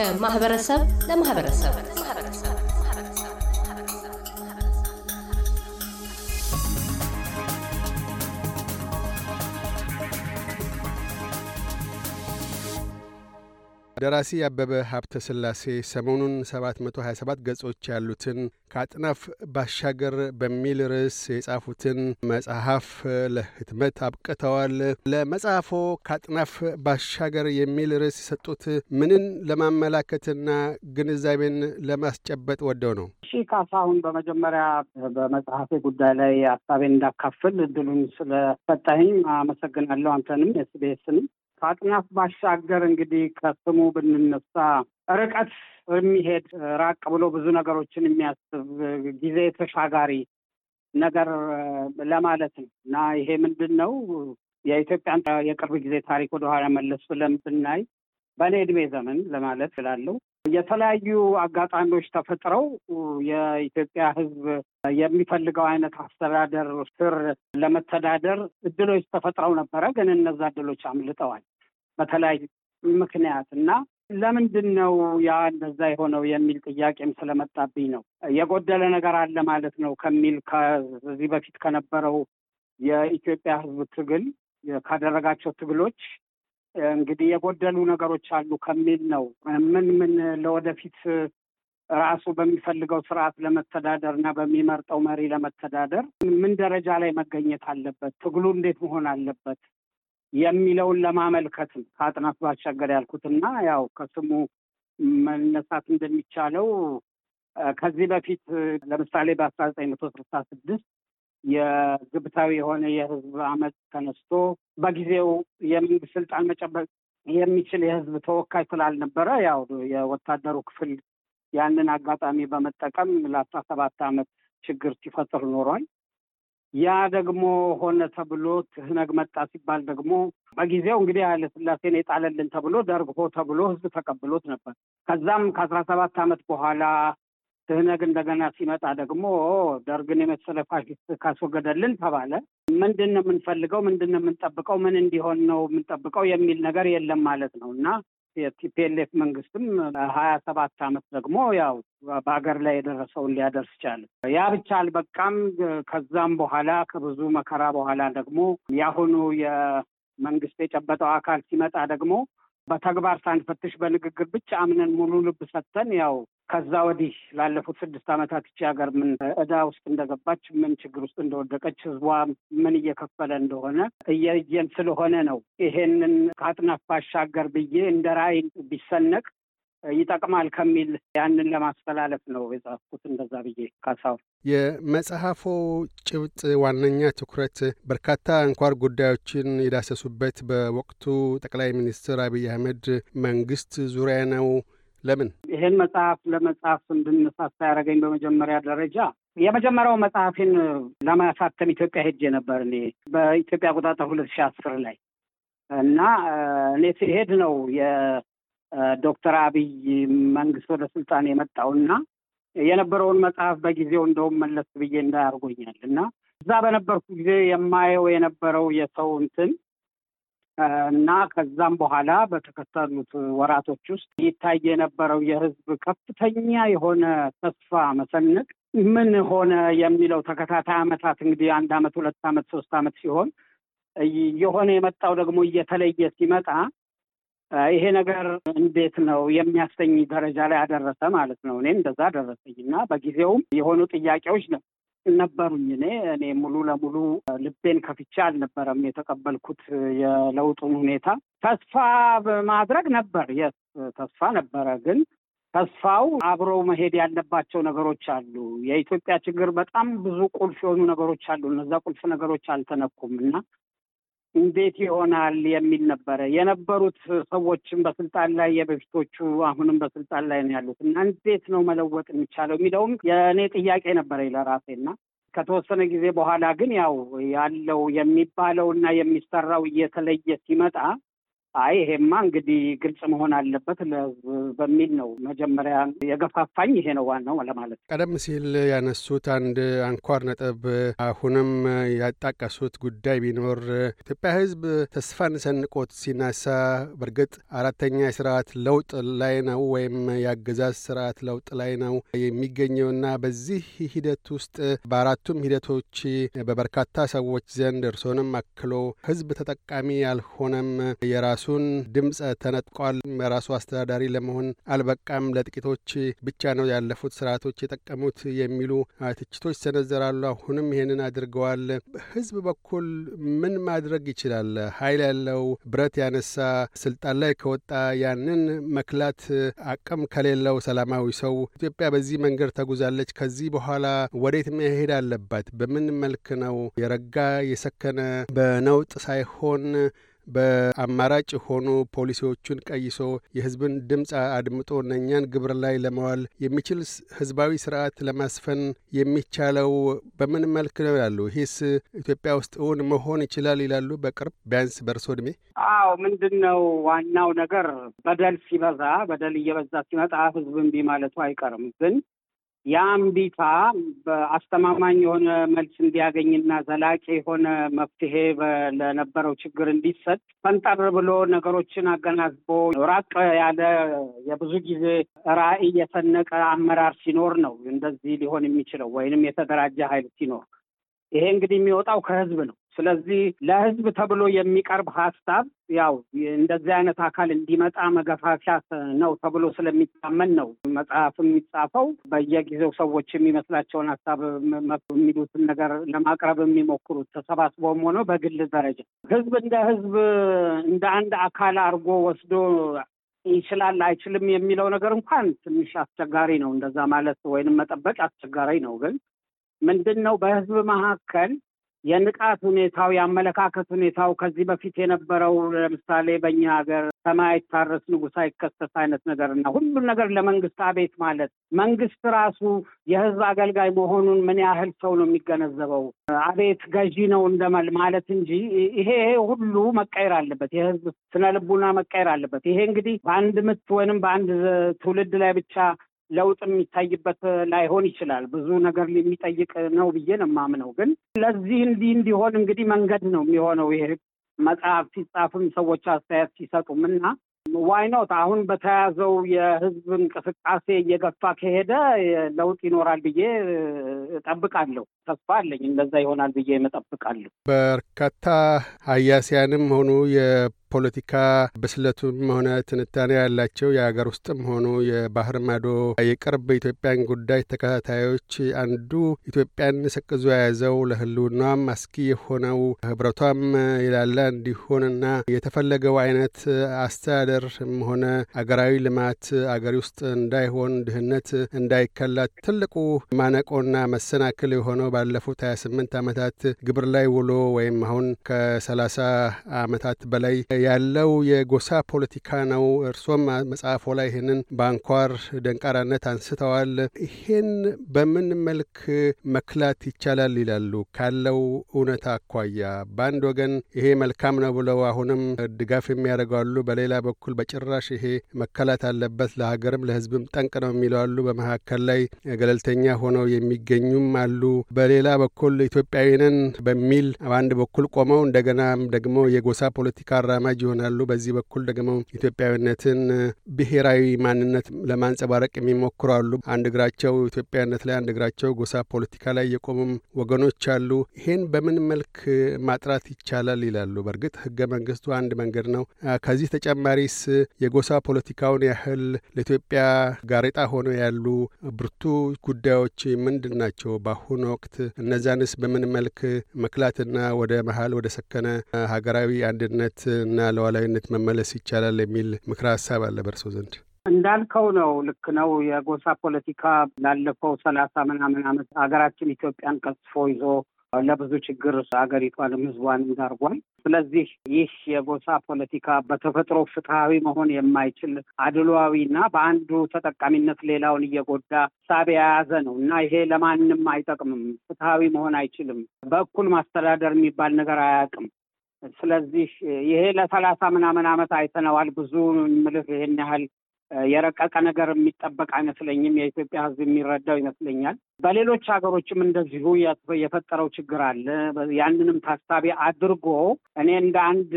ከማህበረሰብ ለማህበረሰብ ደራሲ አበበ ሀብተ ስላሴ ሰሞኑን 727 ገጾች ያሉትን ከአጥናፍ ባሻገር በሚል ርዕስ የጻፉትን መጽሐፍ ለህትመት አብቅተዋል። ለመጽሐፎ ከአጥናፍ ባሻገር የሚል ርዕስ የሰጡት ምንን ለማመላከትና ግንዛቤን ለማስጨበጥ ወደው ነው? እሺ ካሳሁን፣ በመጀመሪያ በመጽሐፌ ጉዳይ ላይ ሀሳቤን እንዳካፍል እድሉን ስለሰጠኸኝ አመሰግናለሁ። አንተንም ኤስቢኤስንም ከአጥናፍ ባሻገር እንግዲህ ከስሙ ብንነሳ ርቀት የሚሄድ ራቅ ብሎ ብዙ ነገሮችን የሚያስብ ጊዜ ተሻጋሪ ነገር ለማለት ነው። እና ይሄ ምንድን ነው የኢትዮጵያን የቅርብ ጊዜ ታሪክ ወደኋላ መለስ ብለን ብናይ በእኔ እድሜ ዘመን ለማለት ስላለው የተለያዩ አጋጣሚዎች ተፈጥረው የኢትዮጵያ ሕዝብ የሚፈልገው አይነት አስተዳደር ስር ለመተዳደር እድሎች ተፈጥረው ነበረ። ግን እነዛ እድሎች አምልጠዋል በተለያዩ ምክንያት እና ለምንድን ነው ያ እንደዛ የሆነው የሚል ጥያቄም ስለመጣብኝ ነው። የጎደለ ነገር አለ ማለት ነው ከሚል ከዚህ በፊት ከነበረው የኢትዮጵያ ሕዝብ ትግል ካደረጋቸው ትግሎች እንግዲህ የጎደሉ ነገሮች አሉ ከሚል ነው። ምን ምን ለወደፊት ራሱ በሚፈልገው ስርዓት ለመተዳደር እና በሚመርጠው መሪ ለመተዳደር ምን ደረጃ ላይ መገኘት አለበት፣ ትግሉ እንዴት መሆን አለበት የሚለውን ለማመልከት ነው ከአጥናፍ ባሻገር ያልኩትና ያው ከስሙ መነሳት እንደሚቻለው ከዚህ በፊት ለምሳሌ በአስራ ዘጠኝ መቶ ስልሳ ስድስት የግብታዊ የሆነ የህዝብ አመፅ ተነስቶ በጊዜው የመንግስት ስልጣን መጨበጥ የሚችል የህዝብ ተወካይ ስላልነበረ ያው የወታደሩ ክፍል ያንን አጋጣሚ በመጠቀም ለአስራ ሰባት አመት ችግር ሲፈጥር ኖሯል። ያ ደግሞ ሆነ ተብሎ ትህነግ መጣ ሲባል ደግሞ በጊዜው እንግዲህ ኃይለ ሥላሴን የጣለልን ተብሎ ደርግ ሆ ተብሎ ህዝብ ተቀብሎት ነበር። ከዛም ከአስራ ሰባት አመት በኋላ ትህነግ እንደገና ሲመጣ ደግሞ ደርግን የመሰለ ፋሽስት ካስወገደልን ተባለ። ምንድን ነው የምንፈልገው? ምንድን ነው የምንጠብቀው? ምን እንዲሆን ነው የምንጠብቀው የሚል ነገር የለም ማለት ነው እና የቲፒኤልኤፍ መንግስትም ሀያ ሰባት አመት ደግሞ ያው በሀገር ላይ የደረሰውን ሊያደርስ ቻለ። ያ ብቻ አልበቃም። ከዛም በኋላ ከብዙ መከራ በኋላ ደግሞ የአሁኑ የመንግስት የጨበጠው አካል ሲመጣ ደግሞ በተግባር ሳንፈትሽ በንግግር ብቻ አምነን ሙሉ ልብ ሰጥተን ያው ከዛ ወዲህ ላለፉት ስድስት ዓመታት ይቺ ሀገር ምን እዳ ውስጥ እንደገባች ምን ችግር ውስጥ እንደወደቀች ህዝቧ ምን እየከፈለ እንደሆነ እያየን ስለሆነ ነው ይሄንን ከአጥናፍ ባሻገር ብዬ እንደ ራዕይ ቢሰነቅ ይጠቅማል ከሚል ያንን ለማስተላለፍ ነው የጻፍኩት። እንደዛ ብዬ ካሳው የመጽሐፎ ጭብጥ ዋነኛ ትኩረት በርካታ አንኳር ጉዳዮችን የዳሰሱበት በወቅቱ ጠቅላይ ሚኒስትር አብይ አህመድ መንግስት ዙሪያ ነው። ለምን ይሄን መጽሐፍ ለመጽሐፍ እንድነሳሳ ያደረገኝ በመጀመሪያ ደረጃ የመጀመሪያው መጽሐፌን ለማሳተም ኢትዮጵያ ሄጄ ነበር እኔ በኢትዮጵያ አቆጣጠር ሁለት ሺህ አስር ላይ እና እኔ ሲሄድ ነው ዶክተር አብይ መንግስት ወደ ስልጣን የመጣውና የነበረውን መጽሐፍ በጊዜው እንደውም መለስ ብዬ እንዳያርጎኛል እና እዛ በነበርኩ ጊዜ የማየው የነበረው የሰው እንትን እና ከዛም በኋላ በተከተሉት ወራቶች ውስጥ ይታይ የነበረው የህዝብ ከፍተኛ የሆነ ተስፋ መሰነቅ ምን ሆነ የሚለው ተከታታይ አመታት እንግዲህ አንድ አመት፣ ሁለት አመት፣ ሶስት አመት ሲሆን የሆነ የመጣው ደግሞ እየተለየ ሲመጣ ይሄ ነገር እንዴት ነው የሚያሰኝ ደረጃ ላይ አደረሰ ማለት ነው። እኔም እንደዛ ደረሰኝ እና በጊዜውም የሆኑ ጥያቄዎች ነበሩኝ። እኔ እኔ ሙሉ ለሙሉ ልቤን ከፍቼ አልነበረም የተቀበልኩት የለውጡን ሁኔታ። ተስፋ በማድረግ ነበር፣ የስ ተስፋ ነበረ። ግን ተስፋው አብረው መሄድ ያለባቸው ነገሮች አሉ። የኢትዮጵያ ችግር በጣም ብዙ ቁልፍ የሆኑ ነገሮች አሉ። እነዛ ቁልፍ ነገሮች አልተነኩም እና እንዴት ይሆናል የሚል ነበረ። የነበሩት ሰዎችም በስልጣን ላይ የበፊቶቹ አሁንም በስልጣን ላይ ነው ያሉት እና እንዴት ነው መለወጥ የሚቻለው የሚለውም የእኔ ጥያቄ ነበረ ለራሴ እና ከተወሰነ ጊዜ በኋላ ግን ያው ያለው የሚባለው እና የሚሰራው እየተለየ ሲመጣ አይ ይሄማ እንግዲህ ግልጽ መሆን አለበት ለህዝብ በሚል ነው መጀመሪያ የገፋፋኝ። ይሄ ነው ዋናው ለማለት ቀደም ሲል ያነሱት አንድ አንኳር ነጥብ አሁንም ያጣቀሱት ጉዳይ ቢኖር ኢትዮጵያ ህዝብ ተስፋን ሰንቆት ሲናሳ በእርግጥ አራተኛ የስርዓት ለውጥ ላይ ነው ወይም የአገዛዝ ስርዓት ለውጥ ላይ ነው የሚገኘውና በዚህ ሂደት ውስጥ በአራቱም ሂደቶች በበርካታ ሰዎች ዘንድ እርሶንም አክሎ ህዝብ ተጠቃሚ ያልሆነም የራሱን ድምፅ ተነጥቋል። የራሱ አስተዳዳሪ ለመሆን አልበቃም፣ ለጥቂቶች ብቻ ነው ያለፉት ስርዓቶች የጠቀሙት የሚሉ ትችቶች ሰነዘራሉ። አሁንም ይሄንን አድርገዋል። ህዝብ በኩል ምን ማድረግ ይችላል? ኃይል ያለው ብረት ያነሳ ስልጣን ላይ ከወጣ ያንን መክላት አቅም ከሌለው ሰላማዊ ሰው ኢትዮጵያ በዚህ መንገድ ተጉዛለች። ከዚህ በኋላ ወዴት መሄድ አለባት? በምን መልክ ነው የረጋ የሰከነ በነውጥ ሳይሆን በአማራጭ የሆኑ ፖሊሲዎቹን ቀይሶ የህዝብን ድምፅ አድምጦ እነኛን ግብር ላይ ለመዋል የሚችል ህዝባዊ ስርዓት ለማስፈን የሚቻለው በምን መልክ ነው ይላሉ? ይህስ ኢትዮጵያ ውስጥ እውን መሆን ይችላል ይላሉ? በቅርብ ቢያንስ በእርሶ እድሜ? አዎ ምንድን ነው ዋናው ነገር በደል ሲበዛ በደል እየበዛ ሲመጣ ህዝብ እምቢ ማለቱ አይቀርም ግን ያ እምቢታ በአስተማማኝ የሆነ መልስ እንዲያገኝና ዘላቂ የሆነ መፍትሄ ለነበረው ችግር እንዲሰጥ ፈንጠር ብሎ ነገሮችን አገናዝቦ ራቅ ያለ የብዙ ጊዜ ራዕይ የሰነቀ አመራር ሲኖር ነው እንደዚህ ሊሆን የሚችለው ወይንም የተደራጀ ኃይል ሲኖር። ይሄ እንግዲህ የሚወጣው ከህዝብ ነው። ስለዚህ ለህዝብ ተብሎ የሚቀርብ ሀሳብ ያው እንደዚህ አይነት አካል እንዲመጣ መገፋፊያ ነው ተብሎ ስለሚታመን ነው መጽሐፍ የሚጻፈው። በየጊዜው ሰዎች የሚመስላቸውን ሀሳብ የሚሉትን ነገር ለማቅረብ የሚሞክሩት ተሰባስበውም ሆነው በግል ደረጃ ህዝብ እንደ ህዝብ እንደ አንድ አካል አድርጎ ወስዶ ይችላል አይችልም የሚለው ነገር እንኳን ትንሽ አስቸጋሪ ነው። እንደዛ ማለት ወይንም መጠበቅ አስቸጋሪ ነው። ግን ምንድን ነው በህዝብ መካከል የንቃት ሁኔታው የአመለካከት ሁኔታው ከዚህ በፊት የነበረው ለምሳሌ በእኛ ሀገር ሰማይ አይታረስ ንጉሥ አይከሰስ አይነት ነገር እና ሁሉም ነገር ለመንግስት አቤት ማለት መንግስት ራሱ የህዝብ አገልጋይ መሆኑን ምን ያህል ሰው ነው የሚገነዘበው? አቤት ገዢ ነው እንደመል ማለት እንጂ ይሄ ሁሉ መቀየር አለበት። የህዝብ ስነ ልቡና መቀየር አለበት። ይሄ እንግዲህ በአንድ ምት ወይንም በአንድ ትውልድ ላይ ብቻ ለውጥ የሚታይበት ላይሆን ይችላል። ብዙ ነገር የሚጠይቅ ነው ብዬ ነው የማምነው። ግን ለዚህ እንዲህ እንዲሆን እንግዲህ መንገድ ነው የሚሆነው ይሄ መጽሐፍ ሲጻፍም ሰዎች አስተያየት ሲሰጡም እና ዋይኖት አሁን በተያዘው የህዝብ እንቅስቃሴ እየገፋ ከሄደ ለውጥ ይኖራል ብዬ እጠብቃለሁ። ተስፋ አለኝ። እንደዛ ይሆናል ብዬ እጠብቃለሁ። በርካታ ሀያሲያንም ሆኑ ፖለቲካ ብስለቱም ሆነ ትንታኔ ያላቸው የሀገር ውስጥም ሆኑ የባህር ማዶ የቅርብ ኢትዮጵያን ጉዳይ ተከታታዮች አንዱ ኢትዮጵያን ሰቅዞ የያዘው ለህልውናም አስጊ የሆነው ህብረቷም የላላ እንዲሆንና የተፈለገው አይነት አስተዳደርም ሆነ አገራዊ ልማት አገሪ ውስጥ እንዳይሆን ድህነት እንዳይከላት ትልቁ ማነቆና መሰናክል የሆነው ባለፉት ሀያ ስምንት ዓመታት ግብር ላይ ውሎ ወይም አሁን ከሰላሳ ዓመታት በላይ ያለው የጎሳ ፖለቲካ ነው። እርሶም መጽሐፎ ላይ ይህንን በአንኳር ደንቃራነት አንስተዋል። ይሄን በምን መልክ መክላት ይቻላል ይላሉ? ካለው እውነታ አኳያ በአንድ ወገን ይሄ መልካም ነው ብለው አሁንም ድጋፍ የሚያደርገዋሉ፣ በሌላ በኩል በጭራሽ ይሄ መከላት አለበት ለሀገርም ለህዝብም ጠንቅ ነው የሚለው አሉ። በመካከል ላይ ገለልተኛ ሆነው የሚገኙም አሉ። በሌላ በኩል ኢትዮጵያዊንን በሚል በአንድ በኩል ቆመው እንደገና ደግሞ የጎሳ ፖለቲካ አራማጅ ይሆናሉ። በዚህ በኩል ደግሞ ኢትዮጵያዊነትን ብሔራዊ ማንነት ለማንጸባረቅ የሚሞክሩ አሉ። አንድ እግራቸው ኢትዮጵያዊነት ላይ፣ አንድ እግራቸው ጎሳ ፖለቲካ ላይ የቆሙም ወገኖች አሉ። ይሄን በምን መልክ ማጥራት ይቻላል ይላሉ? በእርግጥ ህገ መንግስቱ አንድ መንገድ ነው። ከዚህ ተጨማሪስ የጎሳ ፖለቲካውን ያህል ለኢትዮጵያ ጋሬጣ ሆነው ያሉ ብርቱ ጉዳዮች ምንድን ናቸው? በአሁኑ ወቅት እነዛንስ በምን መልክ መክላትና ወደ መሀል ወደ ሰከነ ሀገራዊ አንድነት እና ለዋላዊነት መመለስ ይቻላል የሚል ምክረ ሀሳብ አለ በእርሶ ዘንድ? እንዳልከው ነው። ልክ ነው። የጎሳ ፖለቲካ ላለፈው ሰላሳ ምናምን ዓመት ሀገራችን ኢትዮጵያን ቀጽፎ ይዞ ለብዙ ችግር ሀገሪቷንም ህዝቧን እንዳርጓል። ስለዚህ ይህ የጎሳ ፖለቲካ በተፈጥሮ ፍትሐዊ መሆን የማይችል አድሏዊ እና በአንዱ ተጠቃሚነት ሌላውን እየጎዳ ሳቢ የያዘ ነው እና ይሄ ለማንም አይጠቅምም። ፍትሐዊ መሆን አይችልም። በእኩል ማስተዳደር የሚባል ነገር አያውቅም። ስለዚህ ይሄ ለሰላሳ ምናምን ዓመት አይተነዋል። ብዙ ምልህ ይሄን ያህል የረቀቀ ነገር የሚጠበቅ አይመስለኝም። የኢትዮጵያ ሕዝብ የሚረዳው ይመስለኛል። በሌሎች ሀገሮችም እንደዚሁ የፈጠረው ችግር አለ። ያንንም ታሳቢ አድርጎ እኔ እንደ አንድ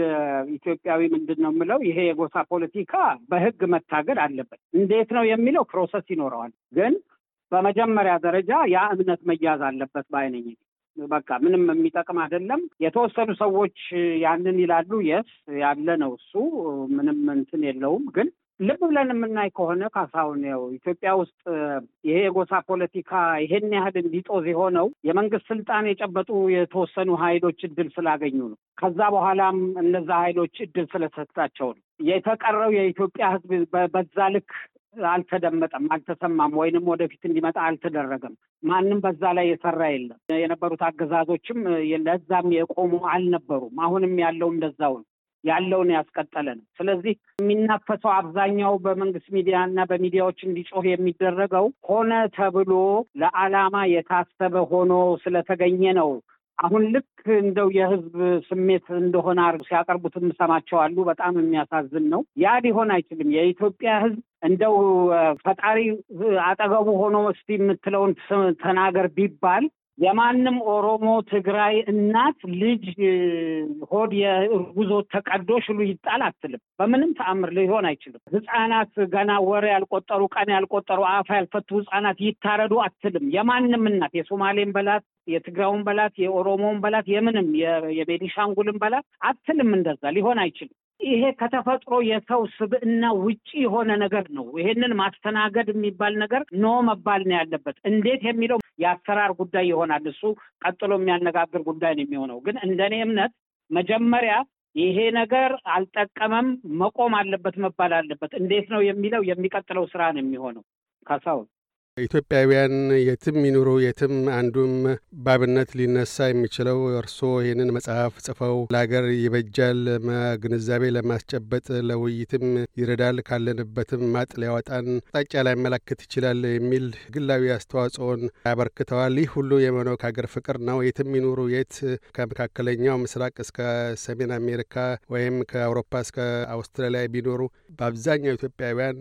ኢትዮጵያዊ ምንድን ነው የምለው ይሄ የጎሳ ፖለቲካ በሕግ መታገድ አለበት። እንዴት ነው የሚለው process ይኖረዋል። ግን በመጀመሪያ ደረጃ ያ እምነት መያዝ አለበት ባይነኝ በቃ ምንም የሚጠቅም አይደለም። የተወሰኑ ሰዎች ያንን ይላሉ። የስ ያለ ነው እሱ ምንም እንትን የለውም ግን ልብ ብለን የምናይ ከሆነ ካሳሁን ያው ኢትዮጵያ ውስጥ ይሄ የጎሳ ፖለቲካ ይሄን ያህል እንዲጦዝ የሆነው የመንግስት ስልጣን የጨበጡ የተወሰኑ ኃይሎች እድል ስላገኙ ነው። ከዛ በኋላም እነዛ ኃይሎች እድል ስለሰጣቸው ነው። የተቀረው የኢትዮጵያ ሕዝብ በዛ ልክ አልተደመጠም፣ አልተሰማም፣ ወይንም ወደፊት እንዲመጣ አልተደረገም። ማንም በዛ ላይ የሰራ የለም። የነበሩት አገዛዞችም ለዛም የቆሙ አልነበሩም። አሁንም ያለው እንደዛው ነው ያለውን ያስቀጠለ ነው። ስለዚህ የሚናፈሰው አብዛኛው በመንግስት ሚዲያ እና በሚዲያዎች እንዲጮህ የሚደረገው ሆነ ተብሎ ለዓላማ የታሰበ ሆኖ ስለተገኘ ነው። አሁን ልክ እንደው የህዝብ ስሜት እንደሆነ ሲያቀርቡት የምሰማቸው በጣም የሚያሳዝን ነው። ያ ሊሆን አይችልም። የኢትዮጵያ ህዝብ እንደው ፈጣሪ አጠገቡ ሆኖ እስቲ የምትለውን ተናገር ቢባል የማንም ኦሮሞ፣ ትግራይ እናት ልጅ ሆድ የእርጉዞ ተቀዶ ሽሉ ይጣል አትልም። በምንም ተአምር ሊሆን አይችልም። ህፃናት ገና ወር ያልቆጠሩ ቀን ያልቆጠሩ አፍ ያልፈቱ ህፃናት ይታረዱ አትልም። የማንም እናት የሶማሌን በላት የትግራውን በላት የኦሮሞውን በላት የምንም የቤኒሻንጉልን በላት አትልም። እንደዛ ሊሆን አይችልም። ይሄ ከተፈጥሮ የሰው ስብዕና ውጪ የሆነ ነገር ነው። ይሄንን ማስተናገድ የሚባል ነገር ኖ መባል ነው ያለበት። እንዴት የሚለው የአሰራር ጉዳይ ይሆናል። እሱ ቀጥሎ የሚያነጋግር ጉዳይ ነው የሚሆነው። ግን እንደኔ እምነት መጀመሪያ ይሄ ነገር አልጠቀመም፣ መቆም አለበት መባል አለበት። እንዴት ነው የሚለው የሚቀጥለው ስራ ነው የሚሆነው። ካሳሁን ኢትዮጵያውያን የትም ይኑሩ የትም አንዱም ባብነት ሊነሳ የሚችለው እርስዎ ይህንን መጽሐፍ ጽፈው ለሀገር ይበጃል ግንዛቤ ለማስጨበጥ ለውይይትም ይረዳል ካለንበትም ማጥ ሊያወጣን አቅጣጫ ላያመላክት ይችላል የሚል ግላዊ አስተዋጽኦን ያበርክተዋል። ይህ ሁሉ የሆነው ከሀገር ፍቅር ነው። የትም ይኑሩ የት ከመካከለኛው ምስራቅ እስከ ሰሜን አሜሪካ ወይም ከአውሮፓ እስከ አውስትራሊያ ቢኖሩ በአብዛኛው ኢትዮጵያውያን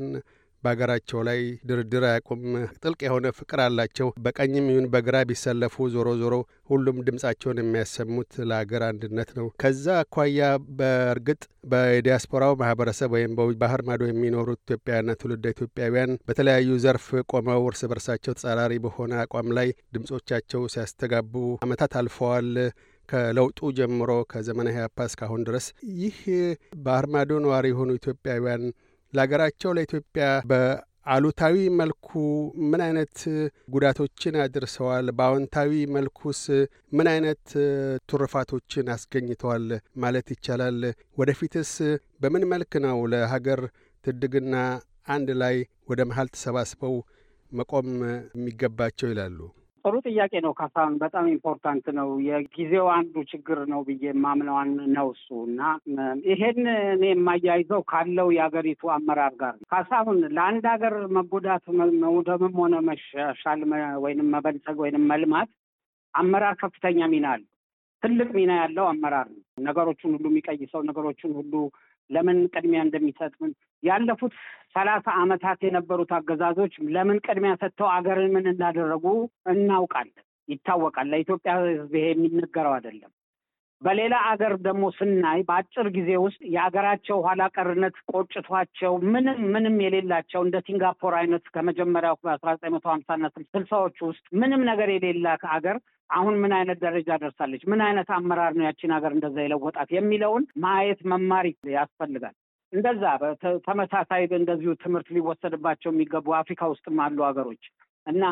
በሀገራቸው ላይ ድርድር አያውቁም። ጥልቅ የሆነ ፍቅር አላቸው። በቀኝም ይሁን በግራ ቢሰለፉ ዞሮ ዞሮ ሁሉም ድምጻቸውን የሚያሰሙት ለሀገር አንድነት ነው። ከዛ አኳያ በእርግጥ በዲያስፖራው ማህበረሰብ ወይም ባህር ማዶ የሚኖሩት ኢትዮጵያውያንና ትውልደ ኢትዮጵያውያን በተለያዩ ዘርፍ ቆመው እርስ በርሳቸው ተጻራሪ በሆነ አቋም ላይ ድምጾቻቸው ሲያስተጋቡ ዓመታት አልፈዋል። ከለውጡ ጀምሮ ከዘመነ ኢህአፓ እስካሁን ድረስ ይህ ባህር ማዶ ነዋሪ የሆኑ ኢትዮጵያውያን ለሀገራቸው ለኢትዮጵያ በአሉታዊ መልኩ ምን አይነት ጉዳቶችን አድርሰዋል? በአዎንታዊ መልኩስ ምን አይነት ትሩፋቶችን አስገኝተዋል ማለት ይቻላል? ወደፊትስ በምን መልክ ነው ለሀገር ትድግና አንድ ላይ ወደ መሀል ተሰባስበው መቆም የሚገባቸው ይላሉ? ጥሩ ጥያቄ ነው ካሳሁን፣ በጣም important ነው። የጊዜው አንዱ ችግር ነው ብዬ የማምነውን ነው እሱ እና ይሄን እኔ የማያይዘው ካለው የሀገሪቱ አመራር ጋር ነው። ካሳሁን ለአንድ ሀገር መጎዳት መውደምም ሆነ መሻሻል ወይንም መበልጸግ ወይንም መልማት አመራር ከፍተኛ ሚና አለው። ትልቅ ሚና ያለው አመራር ነው። ነገሮቹን ሁሉ የሚቀይሰው ነገሮቹን ሁሉ ለምን ቅድሚያ እንደሚሰጥ ያለፉት ሰላሳ ዓመታት የነበሩት አገዛዞች ለምን ቅድሚያ ሰጥተው አገርን ምን እንዳደረጉ እናውቃለን፣ ይታወቃል። ለኢትዮጵያ ሕዝብ ይሄ የሚነገረው አይደለም። በሌላ አገር ደግሞ ስናይ በአጭር ጊዜ ውስጥ የሀገራቸው ኋላ ቀርነት ቆጭቷቸው ምንም ምንም የሌላቸው እንደ ሲንጋፖር አይነት ከመጀመሪያው በአስራ ዘጠኝ መቶ ሀምሳና ስልሳዎቹ ውስጥ ምንም ነገር የሌላ ሀገር አሁን ምን አይነት ደረጃ ደርሳለች? ምን አይነት አመራር ነው ያችን ሀገር እንደዛ የለወጣት የሚለውን ማየት መማር ያስፈልጋል። እንደዛ ተመሳሳይ እንደዚሁ ትምህርት ሊወሰድባቸው የሚገቡ አፍሪካ ውስጥም አሉ ሀገሮች እና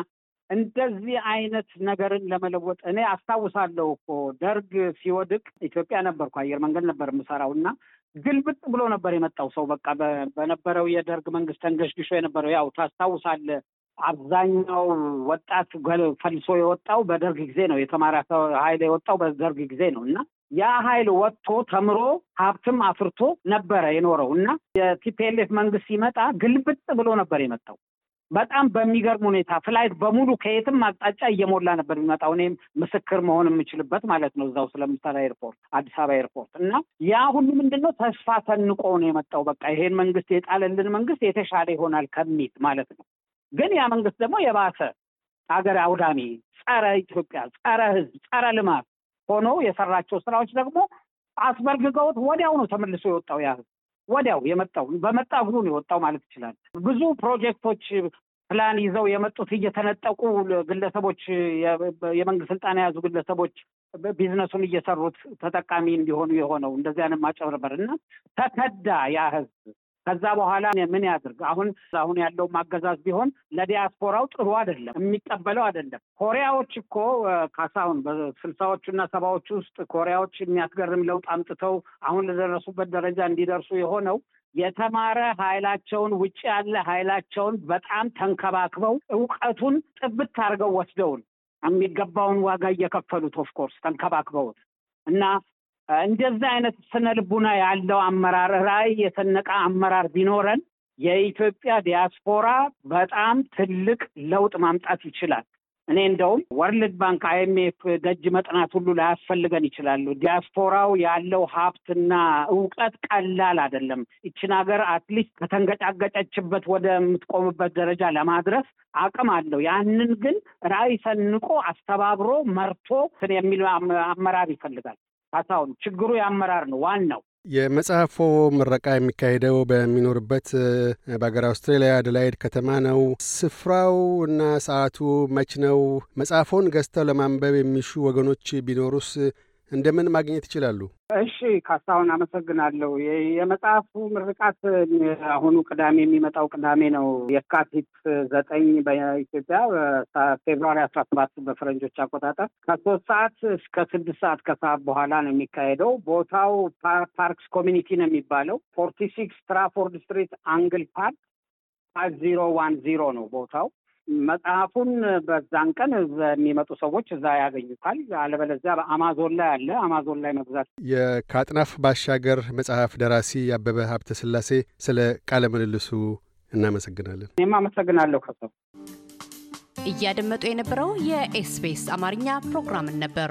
እንደዚህ አይነት ነገርን ለመለወጥ እኔ አስታውሳለሁ እኮ ደርግ ሲወድቅ ኢትዮጵያ ነበርኩ፣ አየር መንገድ ነበር የምሰራው እና ግልብጥ ብሎ ነበር የመጣው ሰው በቃ በነበረው የደርግ መንግስት ተንገሽግሾ የነበረው ያው ታስታውሳለህ። አብዛኛው ወጣት ፈልሶ የወጣው በደርግ ጊዜ ነው። የተማረ ኃይል የወጣው በደርግ ጊዜ ነው እና ያ ኃይል ወጥቶ ተምሮ ሀብትም አፍርቶ ነበረ የኖረው እና የ TPLF መንግስት ሲመጣ ግልብጥ ብሎ ነበር የመጣው። በጣም በሚገርም ሁኔታ flight በሙሉ ከየትም አቅጣጫ እየሞላ ነበር የሚመጣው። እኔም ምስክር መሆን የምችልበት ማለት ነው እዛው ስለምሰራ ኤርፖርት፣ አዲስ አበባ ኤርፖርት እና ያ ሁሉ ምንድነው ተስፋ ሰንቆ ነው የመጣው። በቃ ይሄን መንግስት የጣለልን መንግስት የተሻለ ይሆናል ከሚል ማለት ነው። ግን ያ መንግስት ደግሞ የባሰ ሀገር አውዳሚ፣ ጸረ ኢትዮጵያ፣ ጸረ ህዝብ፣ ጸረ ልማት ሆኖ የሰራቸው ስራዎች ደግሞ አስበርግገውት ወዲያው ነው ተመልሶ የወጣው ያ ህዝብ ወዲያው የመጣው በመጣ እግሩ ነው የወጣው ማለት ይችላል። ብዙ ፕሮጀክቶች ፕላን ይዘው የመጡት እየተነጠቁ ግለሰቦች፣ የመንግስት ስልጣን የያዙ ግለሰቦች ቢዝነሱን እየሰሩት ተጠቃሚ እንዲሆኑ የሆነው እንደዚህ አይነት ማጨበርበር እና ተከዳ ያ ህዝብ። ከዛ በኋላ ምን ያድርግ? አሁን አሁን ያለው አገዛዝ ቢሆን ለዲያስፖራው ጥሩ አይደለም፣ የሚቀበለው አይደለም። ኮሪያዎች እኮ ካሳሁን በስልሳዎቹ እና ሰባዎቹ ውስጥ ኮሪያዎች የሚያስገርም ለውጥ አምጥተው አሁን ለደረሱበት ደረጃ እንዲደርሱ የሆነው የተማረ ኃይላቸውን ውጭ ያለ ኃይላቸውን በጣም ተንከባክበው እውቀቱን ጥቅት አድርገው ወስደውን የሚገባውን ዋጋ እየከፈሉት of course ተንከባክበውት እና እንደዚህ አይነት ስነ ልቡና ያለው አመራር ራዕይ የሰነቀ አመራር ቢኖረን የኢትዮጵያ ዲያስፖራ በጣም ትልቅ ለውጥ ማምጣት ይችላል። እኔ እንደውም World Bank IMF ደጅ መጥናት ሁሉ ላያስፈልገን ይችላሉ። ዲያስፖራው ያለው ሀብትና እውቀት ቀላል አይደለም። ይችን ሀገር at least ከተንገጫገጨችበት ወደምትቆምበት ደረጃ ለማድረስ አቅም አለው። ያንን ግን ራዕይ ሰንቆ አስተባብሮ መርቶ የሚል አመራር ይፈልጋል። ካሳሁን ችግሩ የአመራር ነው ዋናው። የመጽሐፎ ምረቃ የሚካሄደው በሚኖርበት በሀገር አውስትራሊያ አደላይድ ከተማ ነው። ስፍራው እና ሰዓቱ መች ነው? መጽሐፎን ገዝተው ለማንበብ የሚሹ ወገኖች ቢኖሩስ እንደምን ማግኘት ይችላሉ? እሺ ካሳሁን አመሰግናለሁ። የመጽሐፉ ምርቃት አሁኑ ቅዳሜ የሚመጣው ቅዳሜ ነው። የካቲት ዘጠኝ በኢትዮጵያ ፌብሩዋሪ አስራ ሰባት በፈረንጆች አቆጣጠር ከሶስት ሰዓት እስከ ስድስት ሰዓት ከሰዓት በኋላ ነው የሚካሄደው። ቦታው Parks Community ነው የሚባለው forty six Stratford Street Angle Park five zero one zero ነው ቦታው። መጽሐፉን በዛን ቀን የሚመጡ ሰዎች እዛ ያገኙታል። አለበለዚያ በአማዞን ላይ አለ። አማዞን ላይ መግዛት። የከአጥናፍ ባሻገር መጽሐፍ ደራሲ አበበ ሀብተ ስላሴ ስለ ቃለ ምልልሱ እናመሰግናለን። እኔም አመሰግናለሁ ከሰው እያደመጡ የነበረው የ SBS አማርኛ ፕሮግራምን ነበር።